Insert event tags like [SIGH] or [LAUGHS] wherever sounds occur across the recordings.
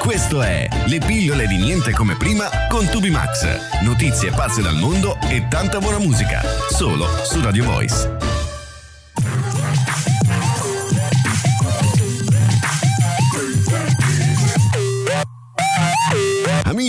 Questo è Le pillole di niente come prima con Tubi Max. Notizie pazze dal mondo e tanta buona musica. Solo su Radio Voice.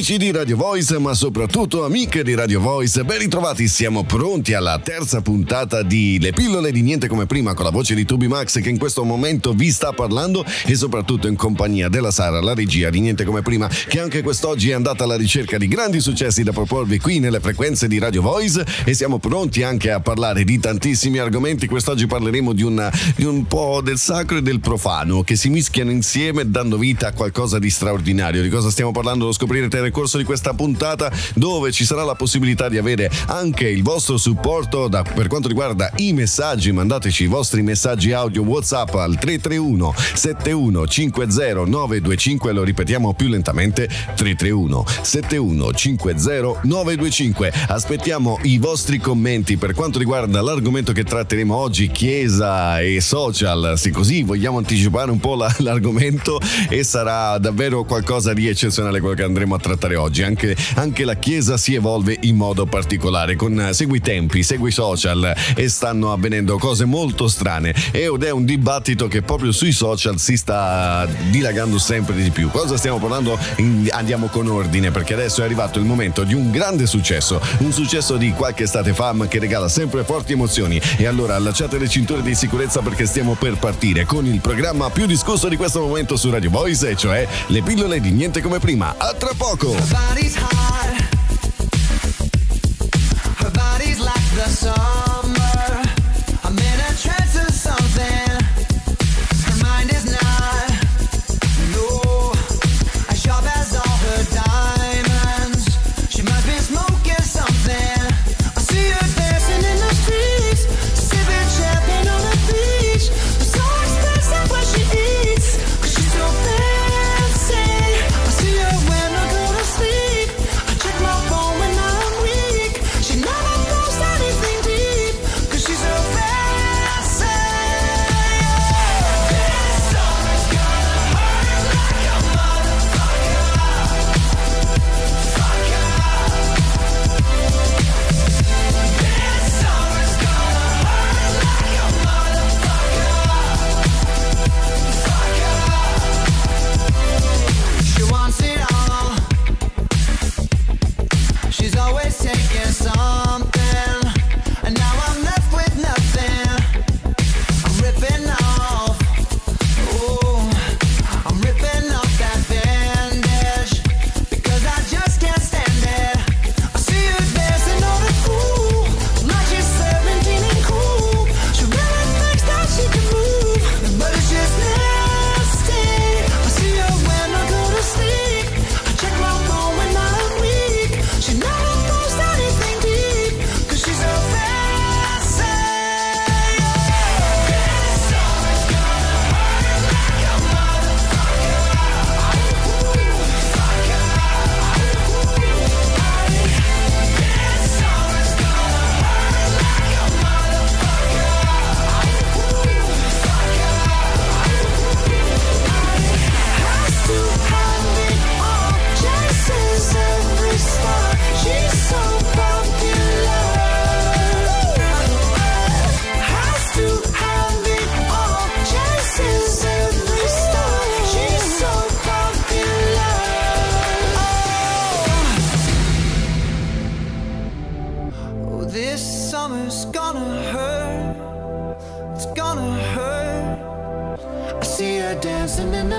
Amici di Radio Voice, ma soprattutto amiche di Radio Voice, ben ritrovati, siamo pronti alla terza puntata di Le pillole di niente come prima con la voce di Tubi Max che in questo momento vi sta parlando e soprattutto in compagnia della Sara, la regia di niente come prima, che anche quest'oggi è andata alla ricerca di grandi successi da proporvi qui nelle frequenze di Radio Voice e siamo pronti anche a parlare di tantissimi argomenti. Quest'oggi parleremo di, una, di un po' del sacro e del profano che si mischiano insieme dando vita a qualcosa di straordinario. Di cosa stiamo parlando lo scoprirete nel corso di questa puntata dove ci sarà la possibilità di avere anche il vostro supporto da, per quanto riguarda i messaggi. Mandateci i vostri messaggi audio WhatsApp al 331 71 50 925. Lo ripetiamo più lentamente: 331 71 50 925. Aspettiamo i vostri commenti per quanto riguarda l'argomento che tratteremo oggi, Chiesa e social. Se così vogliamo anticipare un po' la, l'argomento e sarà davvero qualcosa di eccezionale quello che andremo a trattare oggi. Anche, anche, la Chiesa si evolve in modo particolare, con eh, segui i tempi, segui i social e stanno avvenendo cose molto strane ed è un dibattito che proprio sui social si sta dilagando sempre di più. Cosa stiamo parlando? Andiamo con ordine perché adesso è arrivato il momento di un grande successo, un successo di qualche estate fa ma che regala sempre forti emozioni. E allora allacciate le cinture di sicurezza perché stiamo per partire con il programma più discusso di questo momento su Radio Voice, e cioè le pillole di niente come prima. A tra poco! Her body's hot. Her body's like the sun.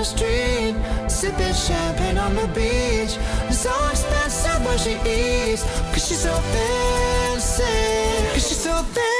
street Sipping champagne on the beach. So expensive what she eats Cause she's so fancy Cause she's so fancy.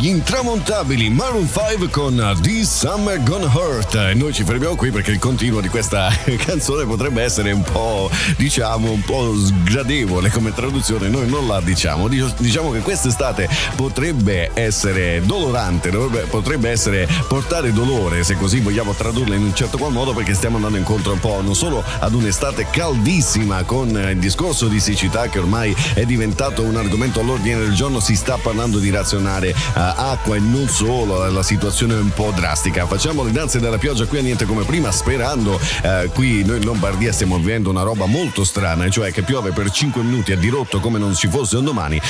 Intramontabili Maroon 5 con This Summer Gonna Hurt. E noi ci fermiamo qui perché il continuo di questa [LAUGHS] canzone potrebbe essere un po', diciamo, un po' sgradevole come traduzione. Noi non la diciamo. Diciamo che quest'estate potrebbe essere dolorante, potrebbe essere portare dolore, se così vogliamo tradurla in un certo qual modo, perché stiamo andando incontro un po' non solo ad un'estate caldissima con il discorso di siccità che ormai è diventato un argomento all'ordine del giorno, si sta parlando di razionalità confezionare uh, acqua e non solo, la situazione è un po' drastica. Facciamo le danze della pioggia qui a niente come prima, sperando uh, qui noi in Lombardia stiamo vivendo una roba molto strana, cioè che piove per 5 minuti a dirotto come non ci fosse un domani,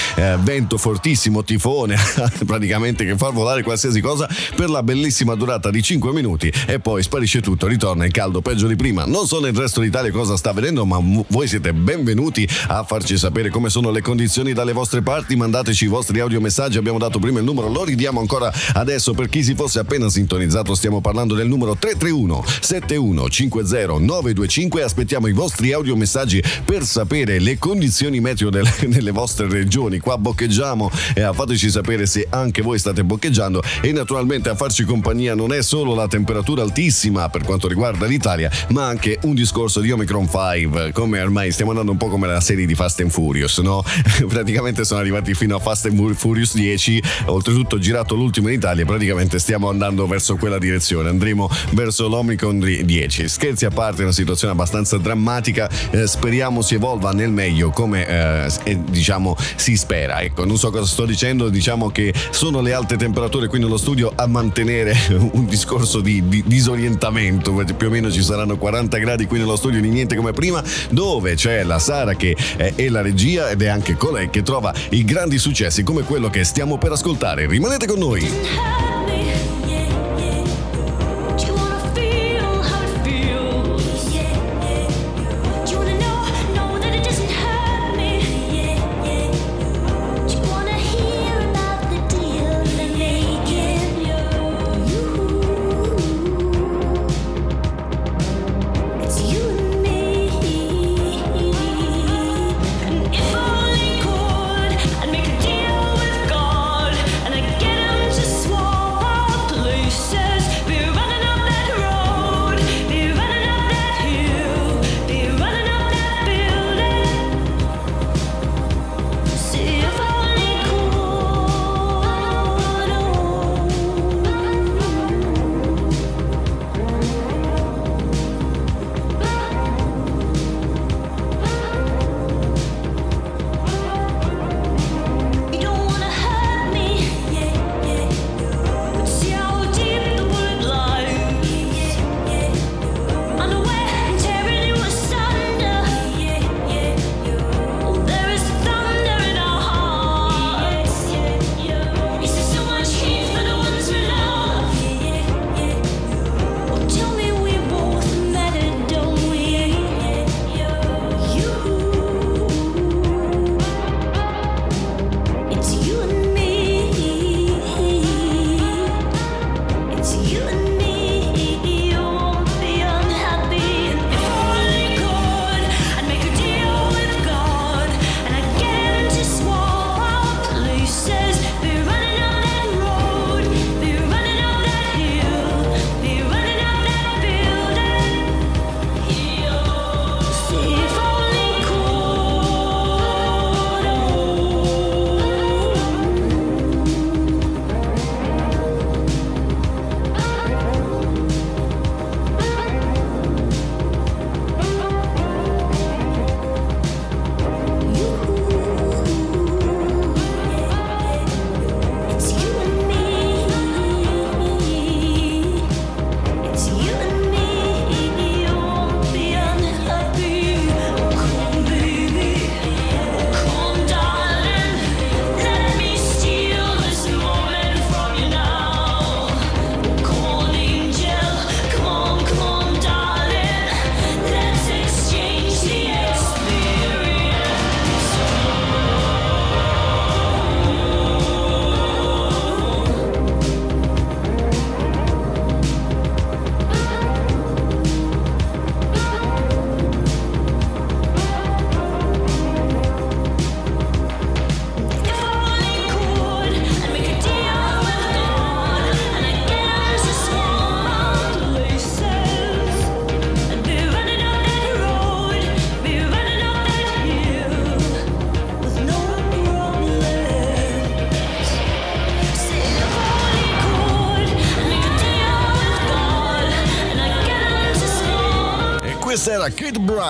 vento fortissimo, tifone, [LAUGHS] praticamente che fa volare qualsiasi cosa per la bellissima durata di 5 minuti e poi sparisce tutto, ritorna il caldo peggio di prima. Non so nel resto d'Italia cosa sta vedendo, ma voi siete benvenuti a farci sapere come sono le condizioni dalle vostre parti, mandateci i vostri audiomessaggi, abbiamo dato prima il numero, lo ridiamo ancora adesso per chi si fosse appena sintonizzato, stiamo parlando del numero 331 7150 925 aspettiamo i vostri audiomessaggi per sapere le condizioni meteo delle, [LAUGHS] nelle vostre regioni, qua boccheggiamo e fateci sapere se anche voi state boccheggiando. E naturalmente a farci compagnia non è solo la temperatura altissima per quanto riguarda l'Italia, ma anche un discorso di Omicron 5, come ormai stiamo andando un po' come la serie di Fast and Furious, no? [LAUGHS] praticamente sono arrivati fino a Fast and Furious 10, oltretutto girato l'ultimo in Italia, praticamente stiamo andando verso quella direzione, andremo verso l'Omicron 10. Scherzi a parte, è una situazione abbastanza drammatica, eh, speriamo si evolva nel meglio come eh, diciamo si spera. Ecco, non so cosa sto dicendo, diciamo che sono le alte temperature qui nello studio a mantenere [LAUGHS] un discorso di, di disorientamento, più o meno ci saranno 40 gradi qui nello studio di niente come prima, dove c'è la Sara che è la regia ed è anche colei che trova i grandi successi come quello che stiamo per ascoltare. Rimanete con noi.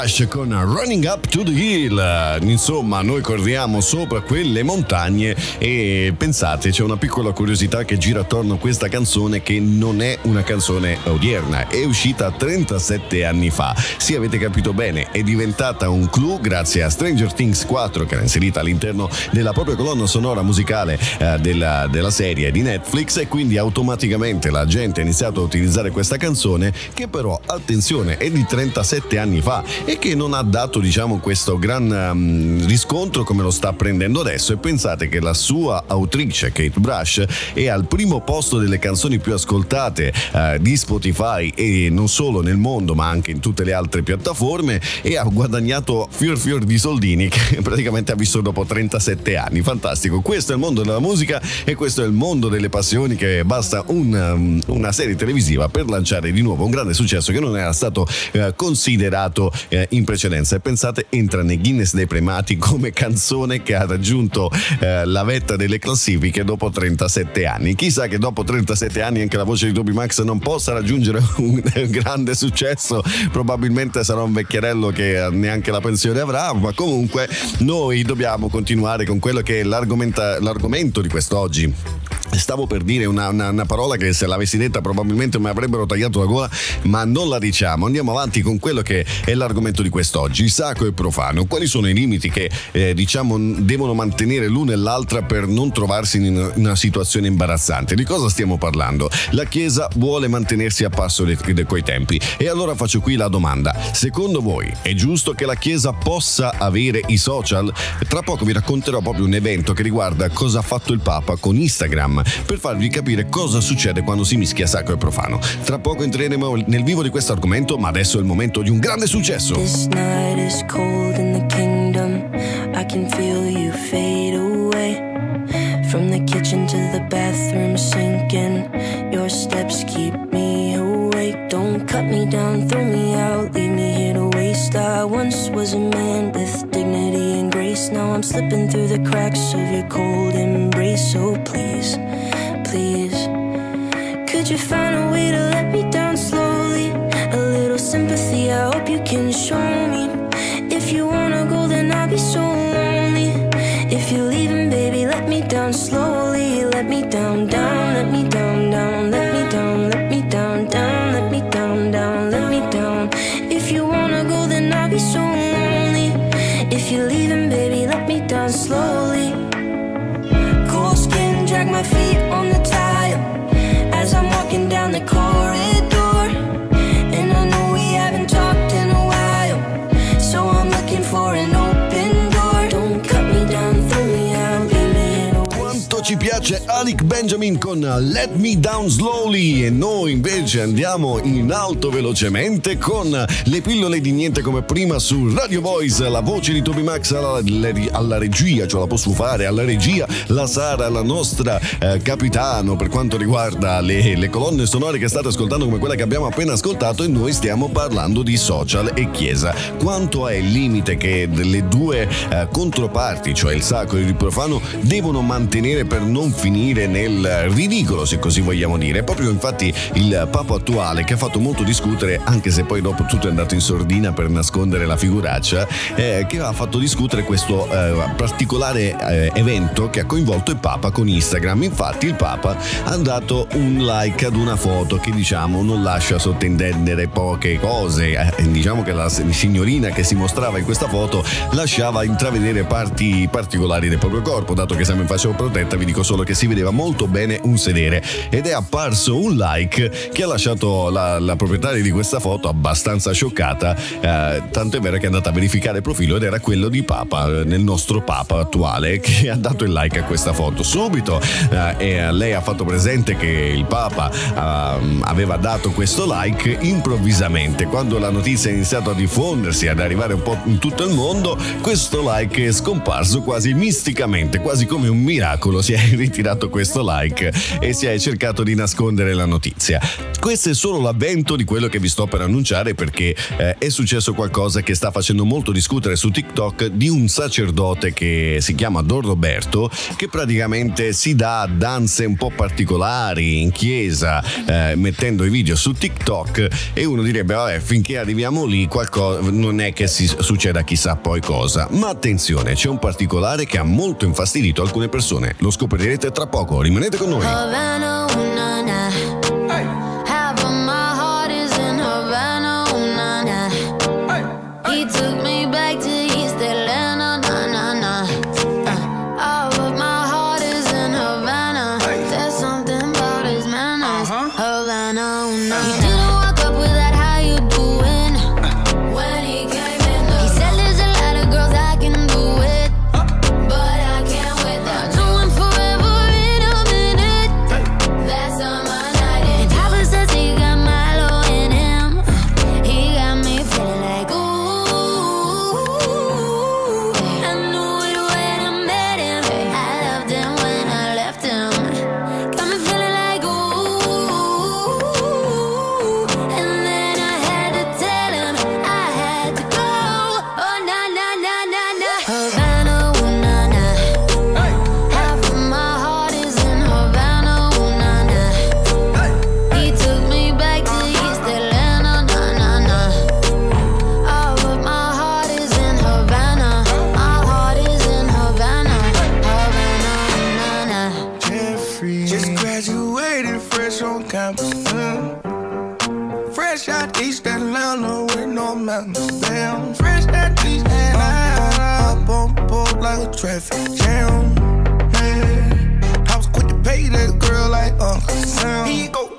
Brush con Running Up to the Hill. Insomma, noi corriamo sopra quelle montagne e pensate, c'è una piccola curiosità che gira attorno a questa canzone che non è una canzone odierna, è uscita 37 anni fa. Sì, avete capito bene, è diventata un clou grazie a Stranger Things 4 che era inserita all'interno della propria colonna sonora musicale eh, della, della serie di Netflix e quindi automaticamente la gente ha iniziato a utilizzare questa canzone che però, attenzione, è di 37 anni fa e che non ha dato diciamo questo gran um, riscontro come lo sta prendendo adesso. E pensate che la sua autrice Kate Brush è al primo posto delle canzoni più ascoltate uh, di Spotify e non solo nel mondo ma anche in tutte le altre piattaforme e ha guadagnato fior fior di soldini che [LAUGHS] praticamente ha visto dopo 37 anni. Fantastico. Questo è il mondo della musica e questo è il mondo delle passioni che basta un, um, una serie televisiva per lanciare di nuovo un grande successo che non era stato uh, considerato eh, in precedenza. E pensate entra nei Guinness dei primati come canzone che ha raggiunto eh, la vetta delle classifiche dopo 37 anni. Chissà che dopo 37 anni anche la voce di Toby Max non possa raggiungere [LAUGHS] un grande successo. Probabilmente sarà un vecchierello che neanche la pensione avrà ma comunque noi dobbiamo continuare con quello che è l'argomento di quest'oggi Stavo per dire una, una, una, parola che se l'avessi detta probabilmente mi avrebbero tagliato la gola, ma non la diciamo. Andiamo avanti con quello che è l'argomento di quest'oggi, sacro e profano. Quali sono i limiti che eh, diciamo devono mantenere l'una e l'altra per non trovarsi in una situazione imbarazzante? Di cosa stiamo parlando? La Chiesa vuole mantenersi a passo coi tempi. E allora faccio qui la domanda. Secondo voi è giusto che la Chiesa possa avere i social? Tra poco vi racconterò proprio un evento che riguarda cosa ha fatto il Papa con Instagram per farvi capire cosa succede quando si mischia sacro e profano. Tra poco entreremo nel vivo di questo argomento, ma adesso è il momento di un grande successo. From the kitchen to the bathroom sinking. Your steps keep me awake. Don't cut me down, throw me out, leave me here to waste. I once was a man with dignity. Now I'm slipping through the cracks of your cold embrace. So please. please. Could you find a way to let me down slowly? A little sympathy, I hope you can show me. If you wanna go, then I'll be so piace Alec Benjamin con Let Me Down Slowly e noi invece andiamo in alto velocemente con le pillole di niente come prima su Radio Voice, la voce di Toby Max alla, alla regia, ce la posso fare alla regia, la Sara, la nostra eh, capitano per quanto riguarda le, le colonne sonore che state ascoltando come quella che abbiamo appena ascoltato e noi stiamo parlando di social e chiesa. Quanto è il limite che le due eh, controparti, cioè il sacro e il profano, devono mantenere per non finire nel ridicolo, se così vogliamo dire. Proprio infatti il Papa attuale che ha fatto molto discutere, anche se poi dopo tutto è andato in sordina per nascondere la figuraccia, eh, che ha fatto discutere questo eh, particolare eh, evento che ha coinvolto il Papa con Instagram. Infatti il Papa ha dato un like ad una foto che diciamo non lascia sottintendere poche cose. Eh, diciamo che la signorina che si mostrava in questa foto lasciava intravedere parti particolari del proprio corpo, dato che siamo in fascia protetta, vi dico solo che si vedeva molto bene un sedere ed è apparso un like che ha lasciato la, la proprietaria di questa foto abbastanza scioccata, eh, tanto è vero che è andata a verificare il profilo ed era quello di Papa, nel nostro Papa attuale, [LAUGHS] che ha dato il like a questa foto. Subito eh, lei ha fatto presente che il Papa eh, aveva dato questo like improvvisamente. Quando la notizia è iniziata a diffondersi, ad arrivare un po' in tutto il mondo, questo like è scomparso quasi misticamente, quasi come un miracolo si è [LAUGHS] ritirato questo like e si è cercato di nascondere la notizia. Questo è solo l'avvento di quello che vi sto per annunciare perché eh, è successo qualcosa che sta facendo molto discutere su TikTok di un sacerdote che si chiama Don Roberto che praticamente si dà danze un po' particolari in chiesa eh, mettendo i video su TikTok e uno direbbe vabbè finché arriviamo lì qualcosa non è che succeda chissà poi cosa ma attenzione c'è un particolare che ha molto infastidito alcune persone lo scoprirete tra poco rimanete con noi mountains. Damn, fresh that cheese. And I up on board like a traffic jam. Hey, I was quick to pay that girl like Uncle Sam. Go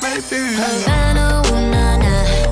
baby. Havana, ooh, na, na.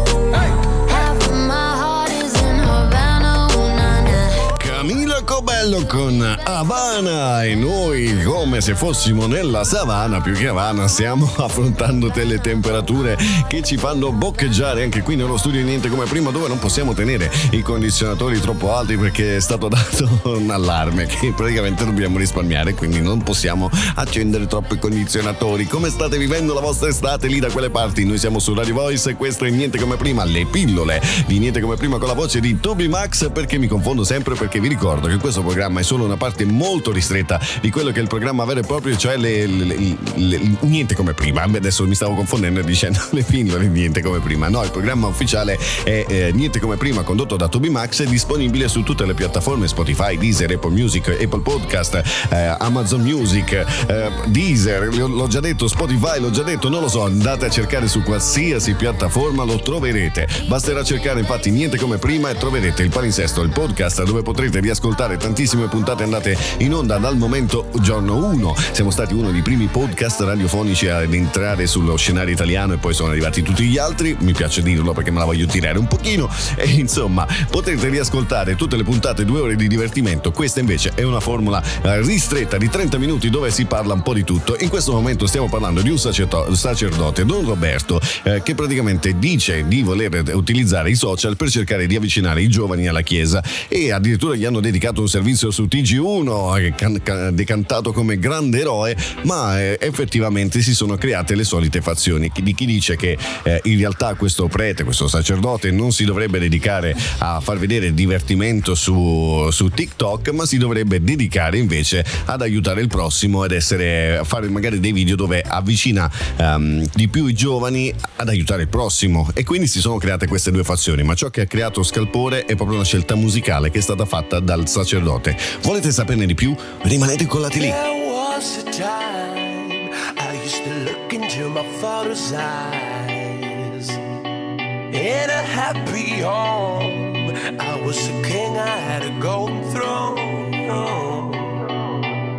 Se fossimo nella savana, più che Havana, stiamo [LAUGHS] affrontando delle temperature che ci fanno boccheggiare anche qui nello studio niente come prima dove non possiamo tenere i condizionatori troppo alti perché è stato [LAUGHS] dato un allarme che praticamente dobbiamo risparmiare, quindi non possiamo accendere troppo i condizionatori. Come state vivendo la vostra estate lì da quelle parti? Noi siamo su Radio Voice e questo è niente come prima, le pillole di niente come prima con la voce di Toby Max perché mi confondo sempre perché vi ricordo che questo programma è solo una parte molto ristretta di quello che è il programma vero e proprio, cioè le, le, le, niente come prima. Adesso mi stavo confondendo dicendo [LAUGHS] le pillole, niente come prima. No, il programma ufficiale è eh, Niente come prima, condotto da Toby Max, è disponibile su tutte le piattaforme Spotify, Deezer, Apple Music, Apple Podcast, eh, Amazon Music, eh, Deezer, l'ho già detto, Spotify, l'ho già detto, non lo so, andate a cercare su qualsiasi piattaforma, lo troverete. Basterà cercare infatti Niente come prima e troverete il palinsesto, il podcast dove potrete riascoltare tantissime puntate andate in onda dal momento giorno 1 1. Siamo stati uno dei primi podcast radiofonici ad entrare sullo scenario italiano e poi sono arrivati tutti gli altri. Mi piace dirlo perché me la voglio tirare un pochino. E insomma, potete riascoltare tutte le puntate, due ore di divertimento. Questa invece è una formula eh, ristretta di 30 minuti dove si parla un po' di tutto. In questo momento stiamo parlando di un sacerdote, Don Roberto, eh, che praticamente dice di voler utilizzare i social per cercare di avvicinare i giovani alla Chiesa e addirittura gli hanno dedicato un servizio su TG1 eh, decantato come grande eroe, ma eh, effettivamente si sono create le solite fazioni. Di chi dice che eh, in realtà questo prete, questo sacerdote non si dovrebbe dedicare a far vedere divertimento su, su TikTok, ma si dovrebbe dedicare invece ad aiutare il prossimo ed essere fare magari dei video dove avvicina um, di più i giovani ad aiutare il prossimo. E quindi si sono create queste due fazioni, ma ciò che ha creato scalpore è proprio una scelta musicale che è stata fatta dal sacerdote. Volete saperne di più? Rimanete incollati lì. was a time I used to look into my father's eyes. In a happy home, I was a king, I had a golden throne.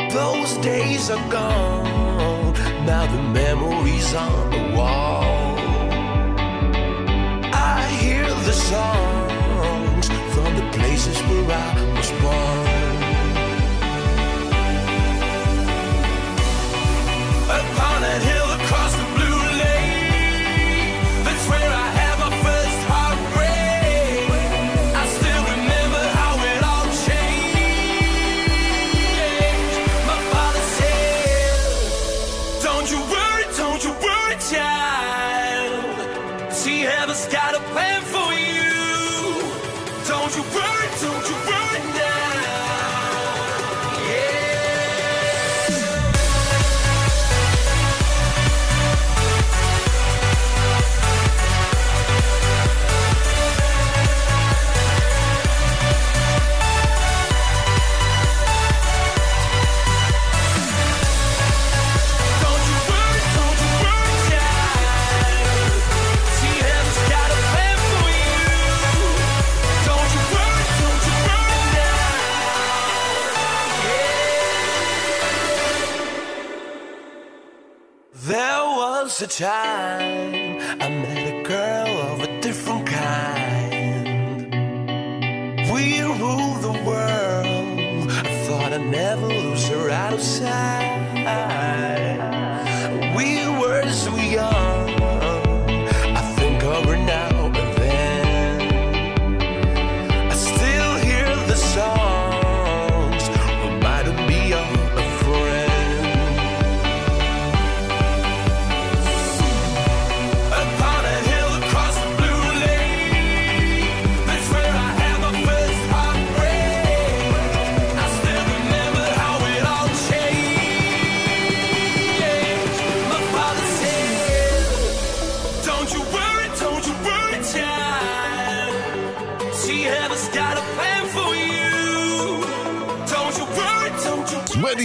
Those days are gone, now the memories on the wall. I hear the songs time. I met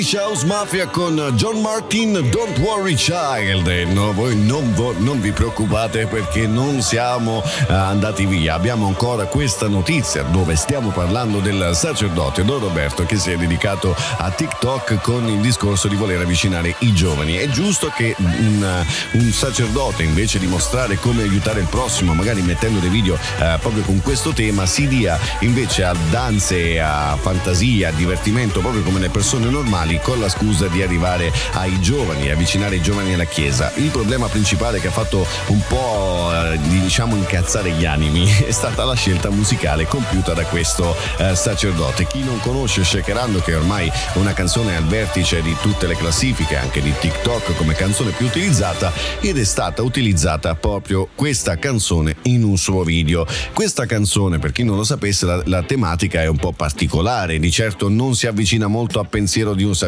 Swedish House Mafia con John Martin, Don't Worry Child. No, voi non, non, vi preoccupate perché non siamo uh, andati via. Abbiamo ancora questa notizia dove stiamo parlando del sacerdote Don Roberto che si è dedicato a TikTok con il discorso di voler avvicinare i giovani. È giusto che un, un sacerdote invece di mostrare come aiutare il prossimo, magari mettendo dei video uh, proprio con questo tema, si dia invece a danze, a fantasia, a divertimento, proprio come le persone normali con la scusa di arrivare ai giovani, avvicinare i giovani alla Chiesa. Il problema principale che ha fatto un po' eh, diciamo incazzare gli animi [LAUGHS] è stata la scelta musicale compiuta da questo eh, sacerdote. Chi non conosce Shakerando che è ormai una canzone al vertice di tutte le classifiche, anche di TikTok come canzone più utilizzata ed è stata utilizzata proprio questa canzone in un suo video. Questa canzone, per chi non lo sapesse, la, la tematica è un po' particolare, di certo non si avvicina molto al pensiero di un sacerdote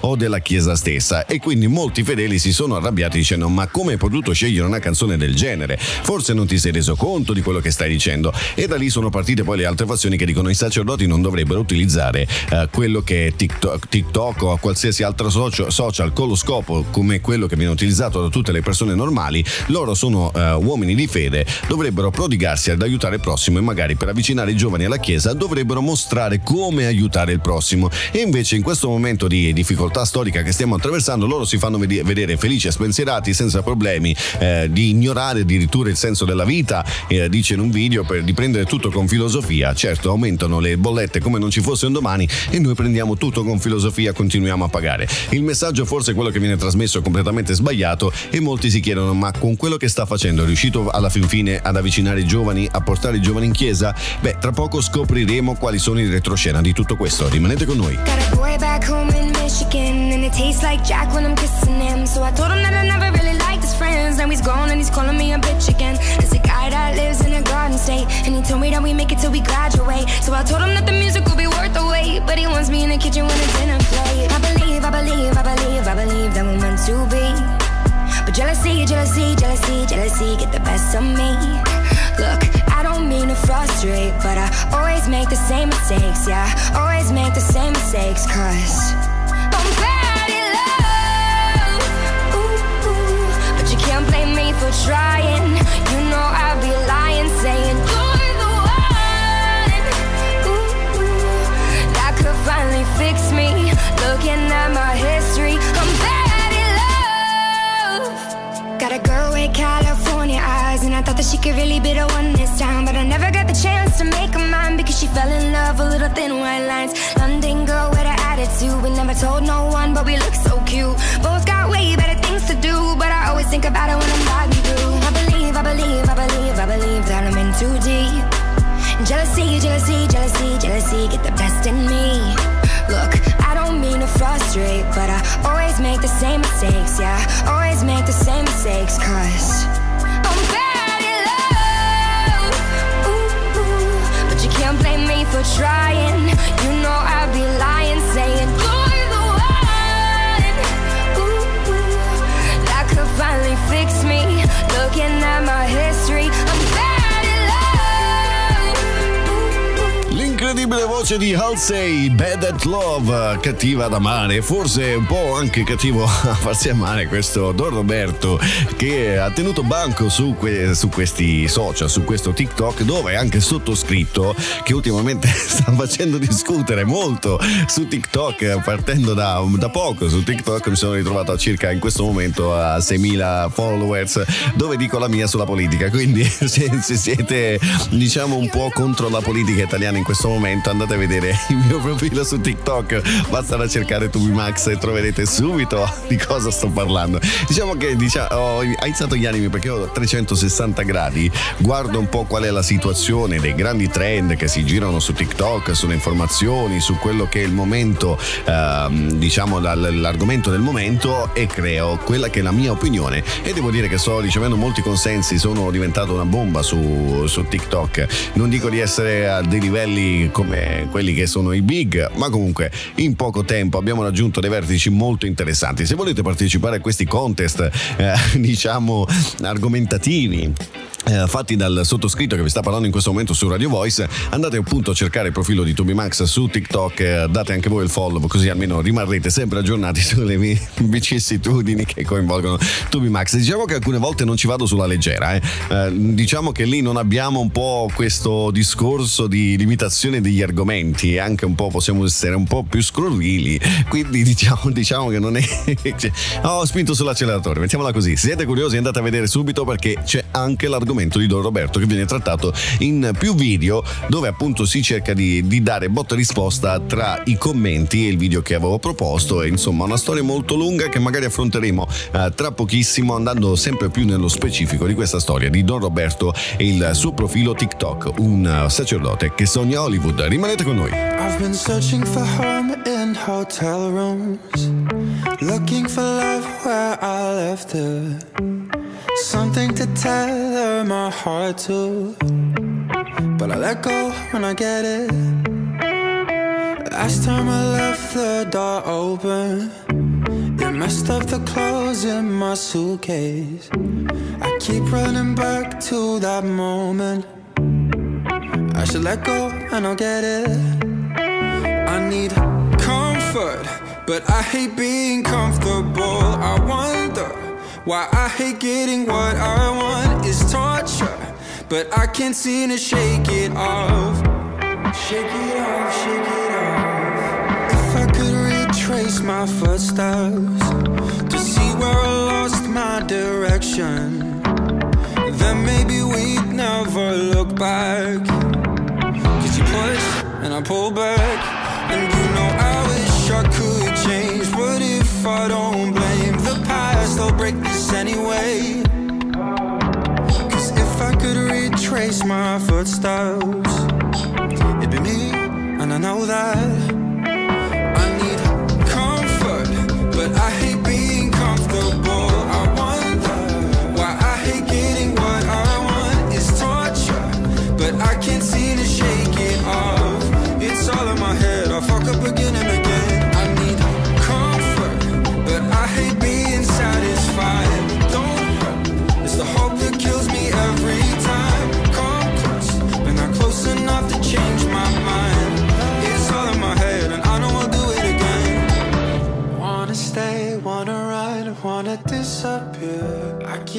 o della chiesa stessa. E quindi molti fedeli si sono arrabbiati dicendo ma come hai potuto scegliere una canzone del genere? Forse non ti sei reso conto di quello che stai dicendo. E da lì sono partite poi le altre fazioni che dicono i sacerdoti non dovrebbero utilizzare eh, quello che è TikTok, TikTok, o qualsiasi altro socio, social con lo scopo come quello che viene utilizzato da tutte le persone normali, loro sono eh, uomini di fede, dovrebbero prodigarsi ad aiutare il prossimo e magari per avvicinare i giovani alla chiesa dovrebbero mostrare come aiutare il prossimo. E invece in questo momento momento di difficoltà storica che stiamo attraversando, loro si fanno vedere felici e spensierati senza problemi eh, di ignorare addirittura il senso della vita, eh, dice in un video, per, di prendere tutto con filosofia. Certo, aumentano le bollette come non ci fosse un domani e noi prendiamo tutto con filosofia, continuiamo a pagare. Il messaggio forse quello che viene trasmesso è completamente sbagliato e molti si chiedono ma con quello che sta facendo è riuscito alla fin fine ad avvicinare i giovani, a portare i giovani in chiesa? Beh, tra poco scopriremo quali sono i retroscena di tutto questo. Rimanete con noi. Home in Michigan And it tastes like Jack when I'm kissing him. So I told him that I never really liked his friends. Now he's gone and he's calling me a bitch again. There's a guy that lives in a garden state And he told me that we make it till we graduate. So I told him that the music will be worth the wait But he wants me in the kitchen when it's dinner plate. I believe, I believe, I believe, I believe that we're meant to be. But jealousy, jealousy, jealousy, jealousy get the best of me Look, I don't mean to frustrate, but I always make the same mistakes, yeah. I Always make the same mistakes, cause I'm bad in love. But you can't blame me for trying. You know I'd be lying, saying you're the one. Ooh, ooh, that could finally fix me. Looking at my history, I'm bad in love. Got a girl with California eyes, and I thought that she could really be the one this time. But I never got the chance to make her mine because she fell in love with little thin white lines. London girl with an attitude. We never told no one, but we look so cute. Both got way better things to do, but I always think about it when I'm riding through. I believe, I believe, I believe, I believe that I'm in too deep. Jealousy, jealousy, jealousy, jealousy get the best in me. Look, I don't mean to frustrate, but I always make the same mistakes, yeah. Always make the same sakes, cause for trying. You know I'd be lying, saying you're the one. Ooh. That could finally fix me. Looking at my history, L'incredibile voce di Halsey, Bad at Love, cattiva ad amare, forse un po' anche cattivo [LAUGHS] a farsi amare questo Don Roberto che ha tenuto banco su, que- su questi social, su questo TikTok dove anche sottoscritto che ultimamente [LAUGHS] sta facendo discutere molto su TikTok, partendo da, da poco. Su TikTok mi sono ritrovato a circa in questo momento a 6.000 followers dove dico la mia sulla politica, quindi [LAUGHS] se, se siete diciamo un po' contro la politica italiana in questo momento andate a vedere [LAUGHS] il mio profilo su TikTok. Basta cercare Tubimax e troverete subito [LAUGHS] di cosa sto parlando. Diciamo che diciamo, ho alzato gli animi perché ho 360 gradi guardo un po' qual è la situazione dei grandi trend che si girano su TikTok sulle informazioni su quello che è il momento ehm, diciamo l'argomento del momento e creo quella che è la mia opinione. E devo dire che sto ricevendo molti consensi sono diventato una bomba su, su TikTok. Non dico di essere a dei livelli come quelli che sono i big, ma comunque in poco tempo abbiamo raggiunto dei vertici molto interessanti. Se volete partecipare a questi contest, eh, [LAUGHS] diciamo, argomentativi, eh, fatti dal sottoscritto che vi sta parlando in questo momento su Radio Voice andate appunto a cercare il profilo di Tubimax su TikTok eh, date anche voi il follow così almeno rimarrete sempre aggiornati [LAUGHS] sulle vi- vicissitudini che coinvolgono Tubimax diciamo che alcune volte non ci vado sulla leggera eh. Eh, diciamo che lì non abbiamo un po' questo discorso di limitazione degli argomenti anche un po' possiamo essere un po' più scrorrili quindi [LAUGHS] diciamo, diciamo che non è [LAUGHS] ho spinto sull'acceleratore mettiamola così se siete curiosi andate a vedere subito perché c'è anche l'argomento di Don Roberto che viene trattato in più video dove appunto si cerca di, di dare botta e risposta tra i commenti e il video che avevo proposto. E insomma una storia molto lunga che magari affronteremo eh, tra pochissimo andando sempre più nello specifico di questa storia di Don Roberto e il suo profilo TikTok un sacerdote che sogna Hollywood. Rimanete con noi. I've been searching for home in hotel rooms, looking for love where I left her. Something to tether my heart to, but I let go when I get it. Last time I left the door open, it messed up the clothes in my suitcase. I keep running back to that moment. I should let go and I'll get it. I need comfort, but I hate being comfortable. I wonder why I hate getting what I want is torture, but I can't seem to shake it off. Shake it off, shake it off. If I could retrace my footsteps to see where I lost my direction, then maybe we'd never look back. Cause you push and I pull back. And you know I wish I could change. But if I don't I'll break this anyway. Cause if I could retrace my footsteps, it'd be me, and I know that.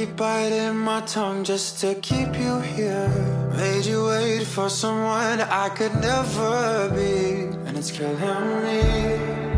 Keep biting my tongue just to keep you here. Made you wait for someone I could never be, and it's killing me.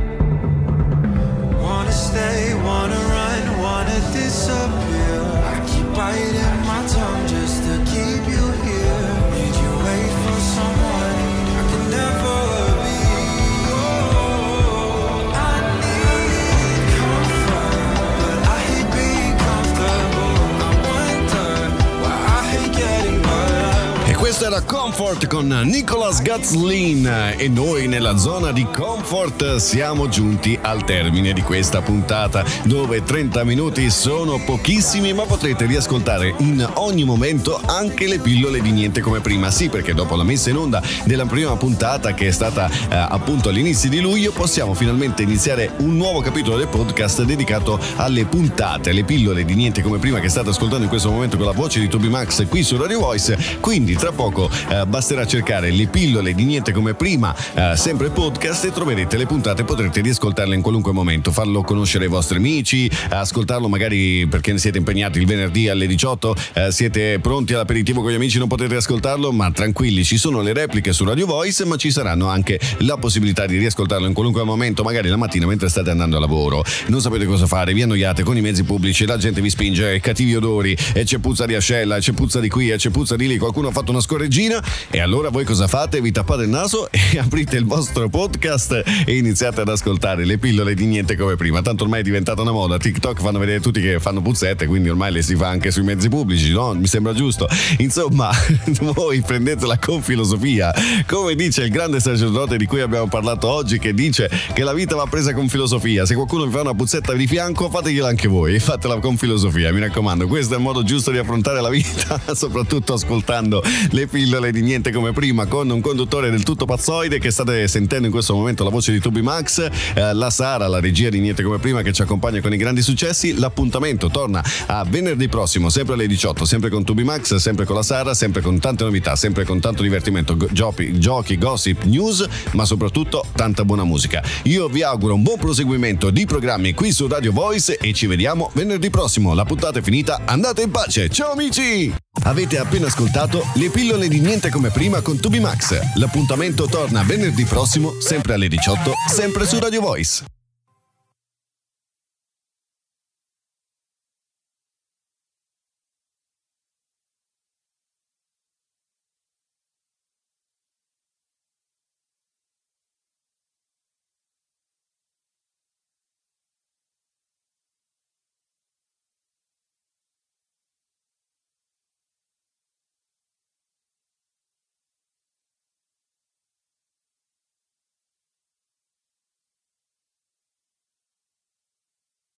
Era Comfort con Nicholas Gatzlin e noi nella zona di Comfort siamo giunti al termine di questa puntata dove 30 minuti sono pochissimi ma potrete riascoltare in ogni momento anche le pillole di niente come prima. Sì perché dopo la messa in onda della prima puntata che è stata eh, appunto all'inizio di luglio possiamo finalmente iniziare un nuovo capitolo del podcast dedicato alle puntate, alle pillole di niente come prima che state ascoltando in questo momento con la voce di Toby Max qui su Radio Voice. Quindi tra poco eh, basterà cercare le pillole di niente come prima, eh, sempre podcast e troverete le puntate, potrete riascoltarle in qualunque momento, farlo conoscere ai vostri amici, ascoltarlo magari perché ne siete impegnati il venerdì alle 18, eh, siete pronti all'aperitivo con gli amici, non potete ascoltarlo, ma tranquilli, ci sono le repliche su Radio Voice, ma ci saranno anche la possibilità di riascoltarlo in qualunque momento, magari la mattina mentre state andando a lavoro, non sapete cosa fare, vi annoiate con i mezzi pubblici, la gente vi spinge, cattivi odori, e c'è puzza di ascella, c'è puzza di qui, e c'è puzza di lì, qualcuno ha fatto una scorreggina e allora voi cosa fate? Vi tappate il naso [LAUGHS] e aprite il vostro podcast e iniziate ad ascoltare le pillole di niente come prima. Tanto ormai è diventata una moda. TikTok fanno vedere tutti che fanno puzzette, quindi ormai le si fa anche sui mezzi pubblici, no? Mi sembra giusto. Insomma, [LAUGHS] voi prendetela con filosofia. Come dice il grande sacerdote di cui abbiamo parlato oggi, che dice che la vita va presa con filosofia. Se qualcuno vi fa una puzzetta di fianco, fategliela anche voi. Fatela con filosofia, mi raccomando. Questo è il modo giusto di affrontare la vita, [LAUGHS] soprattutto ascoltando le pillole di niente come prima con un conduttore del tutto pazzoide che state sentendo in questo momento la voce di Tubi Max, eh, la Sara, la regia di niente come prima che ci accompagna con i grandi successi. L'appuntamento torna a venerdì prossimo, sempre alle 18, sempre con Tubi Max, sempre con la Sara, sempre con tante novità, sempre con tanto divertimento, giochi, giochi, gossip, news, ma soprattutto tanta buona musica. Io vi auguro un buon proseguimento di programmi qui su Radio Voice e ci vediamo venerdì prossimo. La puntata è finita, andate in pace. Ciao amici! Avete appena ascoltato le pillole di niente come prima con Tubi Max. L'appuntamento torna venerdì prossimo, sempre alle 18, sempre su Radio Voice.